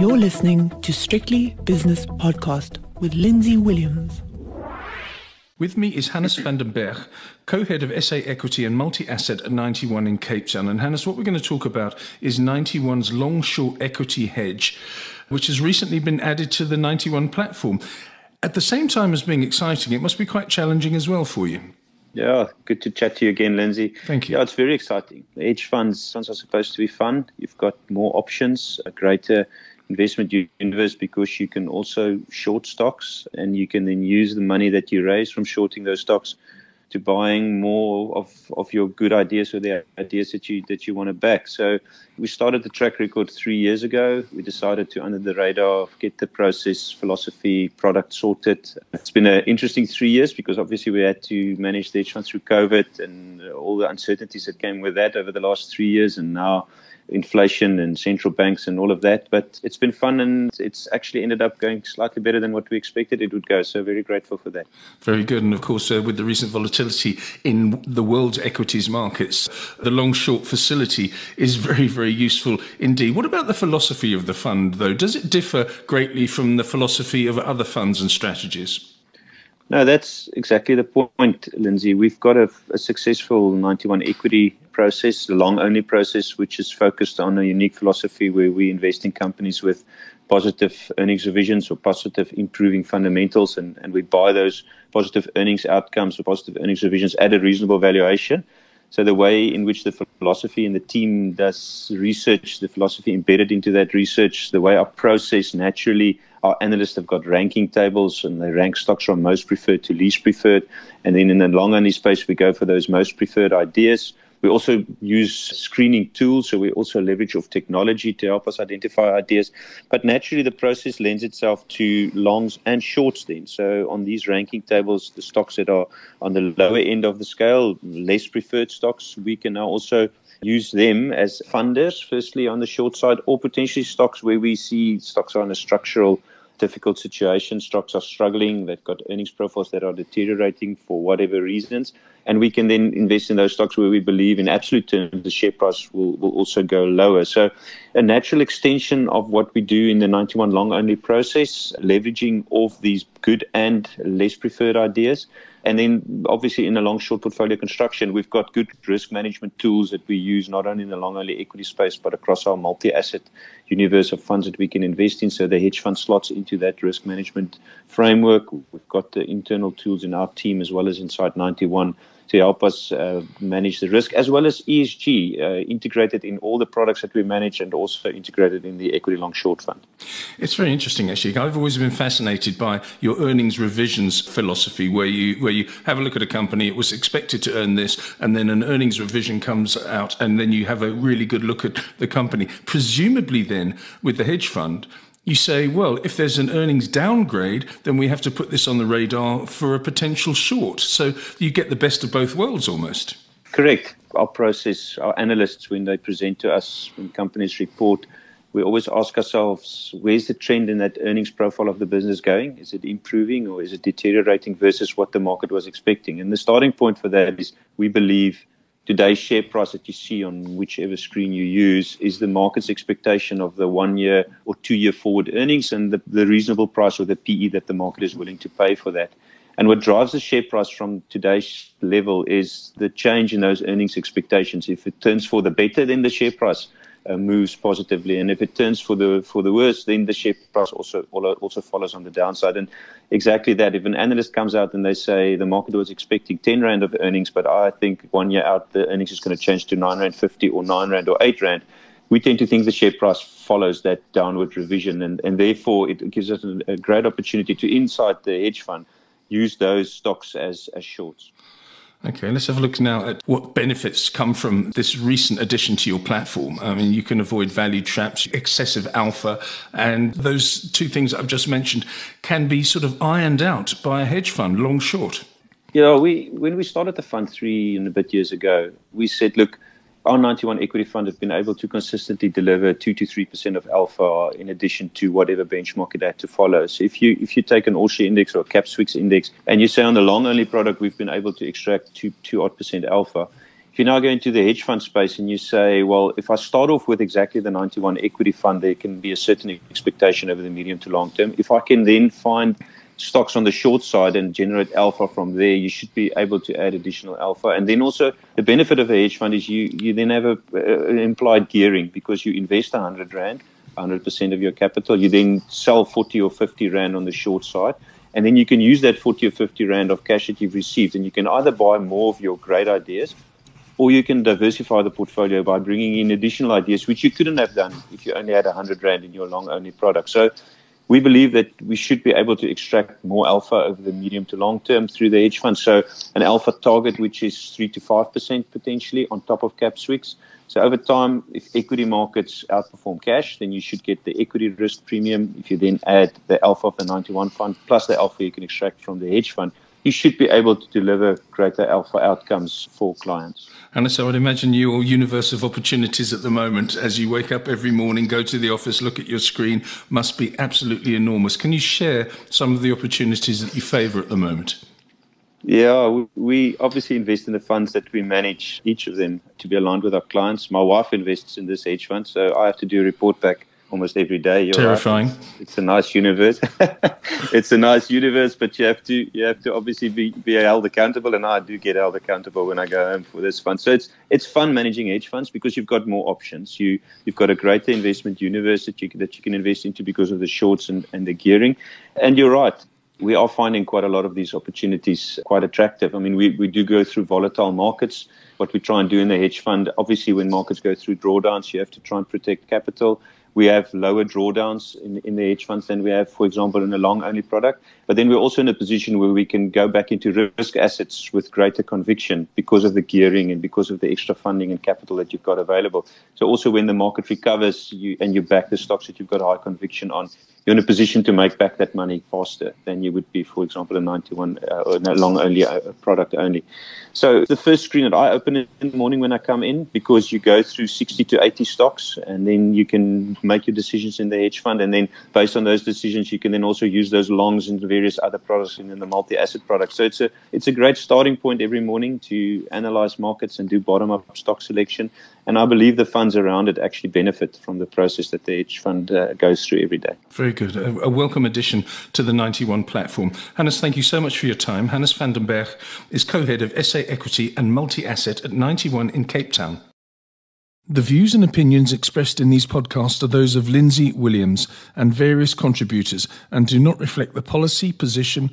You're listening to Strictly Business Podcast with Lindsay Williams. With me is Hannes van den Berg, co-head of SA Equity and Multi-Asset at 91 in Cape Town. And Hannes, what we're going to talk about is 91's long-short equity hedge, which has recently been added to the 91 platform. At the same time as being exciting, it must be quite challenging as well for you. Yeah, good to chat to you again, Lindsay. Thank you. Yeah, it's very exciting. The hedge funds, funds are supposed to be fun. You've got more options, a greater investment universe because you can also short stocks and you can then use the money that you raise from shorting those stocks to buying more of, of your good ideas or the ideas that you that you want to back. So we started the track record three years ago. We decided to under the radar get the process, philosophy, product sorted. It's been an interesting three years because obviously we had to manage the hedge through COVID and all the uncertainties that came with that over the last three years and now inflation and central banks and all of that. But it's been fun and it's actually ended up going slightly better than what we expected it would go. So very grateful for that. Very good. And of course, uh, with the recent volatility in the world's equities markets, the long short facility is very, very useful indeed. What about the philosophy of the fund, though? Does it differ greatly from the philosophy of other funds and strategies? No, that's exactly the point, Lindsay. We've got a, a successful 91 equity process, the long only process, which is focused on a unique philosophy where we invest in companies with positive earnings revisions or positive improving fundamentals, and, and we buy those positive earnings outcomes or positive earnings revisions at a reasonable valuation. So the way in which the philosophy and the team does research, the philosophy embedded into that research, the way our process naturally, our analysts have got ranking tables and they rank stocks from most preferred to least preferred. And then in the long only space, we go for those most preferred ideas. We also use screening tools, so we also leverage of technology to help us identify ideas. But naturally, the process lends itself to longs and shorts. Then, so on these ranking tables, the stocks that are on the lower end of the scale, less preferred stocks, we can now also use them as funders, firstly on the short side, or potentially stocks where we see stocks are on a structural difficult situation. Stocks are struggling. They've got earnings profiles that are deteriorating for whatever reasons. And we can then invest in those stocks where we believe in absolute terms the share price will, will also go lower. So a natural extension of what we do in the 91 long only process, leveraging off these good and less preferred ideas. And then obviously in the long short portfolio construction, we've got good risk management tools that we use not only in the long only equity space, but across our multi asset universe of funds that we can invest in. So the hedge fund slots into that risk management framework. We've got the internal tools in our team as well as inside 91 to help us uh, manage the risk, as well as ESG uh, integrated in all the products that we manage and also integrated in the equity long short fund. It's very interesting, actually. I've always been fascinated by your earnings revisions philosophy, where you where you have a look at a company, it was expected to earn this, and then an earnings revision comes out, and then you have a really good look at the company. Presumably, then with the hedge fund you say, well, if there's an earnings downgrade, then we have to put this on the radar for a potential short. So you get the best of both worlds almost. Correct. Our process, our analysts, when they present to us, when companies report, we always ask ourselves, where's the trend in that earnings profile of the business going? Is it improving or is it deteriorating versus what the market was expecting? And the starting point for that is we believe today's share price that you see on whichever screen you use is the market's expectation of the one year or two year forward earnings and the, the reasonable price or the PE that the market is willing to pay for that. And what drives the share price from today's level is the change in those earnings expectations. If it turns for the better, then the share price uh, moves positively, and if it turns for the for the worse, then the share price also also follows on the downside. And exactly that. If an analyst comes out and they say the market was expecting 10 rand of earnings, but I think one year out the earnings is going to change to 9 rand 50 or 9 rand or 8 rand, we tend to think the share price follows that downward revision, and and therefore it gives us a, a great opportunity to inside the hedge fund use those stocks as as shorts. Okay, let's have a look now at what benefits come from this recent addition to your platform. I mean, you can avoid value traps, excessive alpha, and those two things I've just mentioned can be sort of ironed out by a hedge fund, long short. Yeah, we when we started the fund three and a bit years ago, we said, look, our 91 equity fund have been able to consistently deliver 2 to 3% of alpha in addition to whatever benchmark it had to follow. So if you if you take an all share index or a caps index and you say on the long only product we've been able to extract 2 2 odd percent alpha, If you now go into the hedge fund space and you say, well, if I start off with exactly the 91 equity fund, there can be a certain expectation over the medium to long term. If I can then find stocks on the short side and generate alpha from there, you should be able to add additional alpha. And then also the benefit of a hedge fund is you, you then have a, uh, implied gearing because you invest 100 Rand, 100% of your capital. You then sell 40 or 50 Rand on the short side. And then you can use that 40 or 50 Rand of cash that you've received and you can either buy more of your great ideas or you can diversify the portfolio by bringing in additional ideas, which you couldn't have done if you only had 100 Rand in your long only product. So we believe that we should be able to extract more alpha over the medium to long term through the hedge fund. So an alpha target, which is 3 to 5% potentially on top of cap SWIX. So over time, if equity markets outperform cash, then you should get the equity risk premium. If you then add the alpha of the 91 fund plus the alpha you can extract from the hedge fund, you should be able to deliver greater alpha outcomes for clients. And so I'd imagine your universe of opportunities at the moment, as you wake up every morning, go to the office, look at your screen, must be absolutely enormous. Can you share some of the opportunities that you favour at the moment? Yeah, we obviously invest in the funds that we manage, each of them to be aligned with our clients. My wife invests in this hedge fund, so I have to do a report back almost every day. You're Terrifying. Right. It's a nice universe. it's a nice universe, but you have to you have to obviously be, be held accountable, and I do get held accountable when I go home for this fund. So it's it's fun managing hedge funds because you've got more options. You you've got a greater investment universe that you that you can invest into because of the shorts and, and the gearing. And you're right. We are finding quite a lot of these opportunities quite attractive. I mean, we, we do go through volatile markets. What we try and do in the hedge fund, obviously, when markets go through drawdowns, you have to try and protect capital we have lower drawdowns in, in the hedge funds than we have, for example, in a long only product. But then we're also in a position where we can go back into risk assets with greater conviction because of the gearing and because of the extra funding and capital that you've got available. So also when the market recovers you, and you back the stocks that you've got high conviction on, you're in a position to make back that money faster than you would be, for example, a 91 uh, or a long only uh, product only. So the first screen that I open in the morning when I come in, because you go through 60 to 80 stocks, and then you can make your decisions in the hedge fund, and then based on those decisions, you can then also use those longs into various other products and in the multi-asset products. So it's a it's a great starting point every morning to analyze markets and do bottom-up stock selection. And I believe the funds around it actually benefit from the process that the hedge fund uh, goes through every day. Very good. A, a, welcome addition to the 91 platform. Hannes, thank you so much for your time. Hannes van den Berg is co-head of SA Equity and Multi-Asset at 91 in Cape Town. The views and opinions expressed in these podcasts are those of Lindsay Williams and various contributors and do not reflect the policy, position,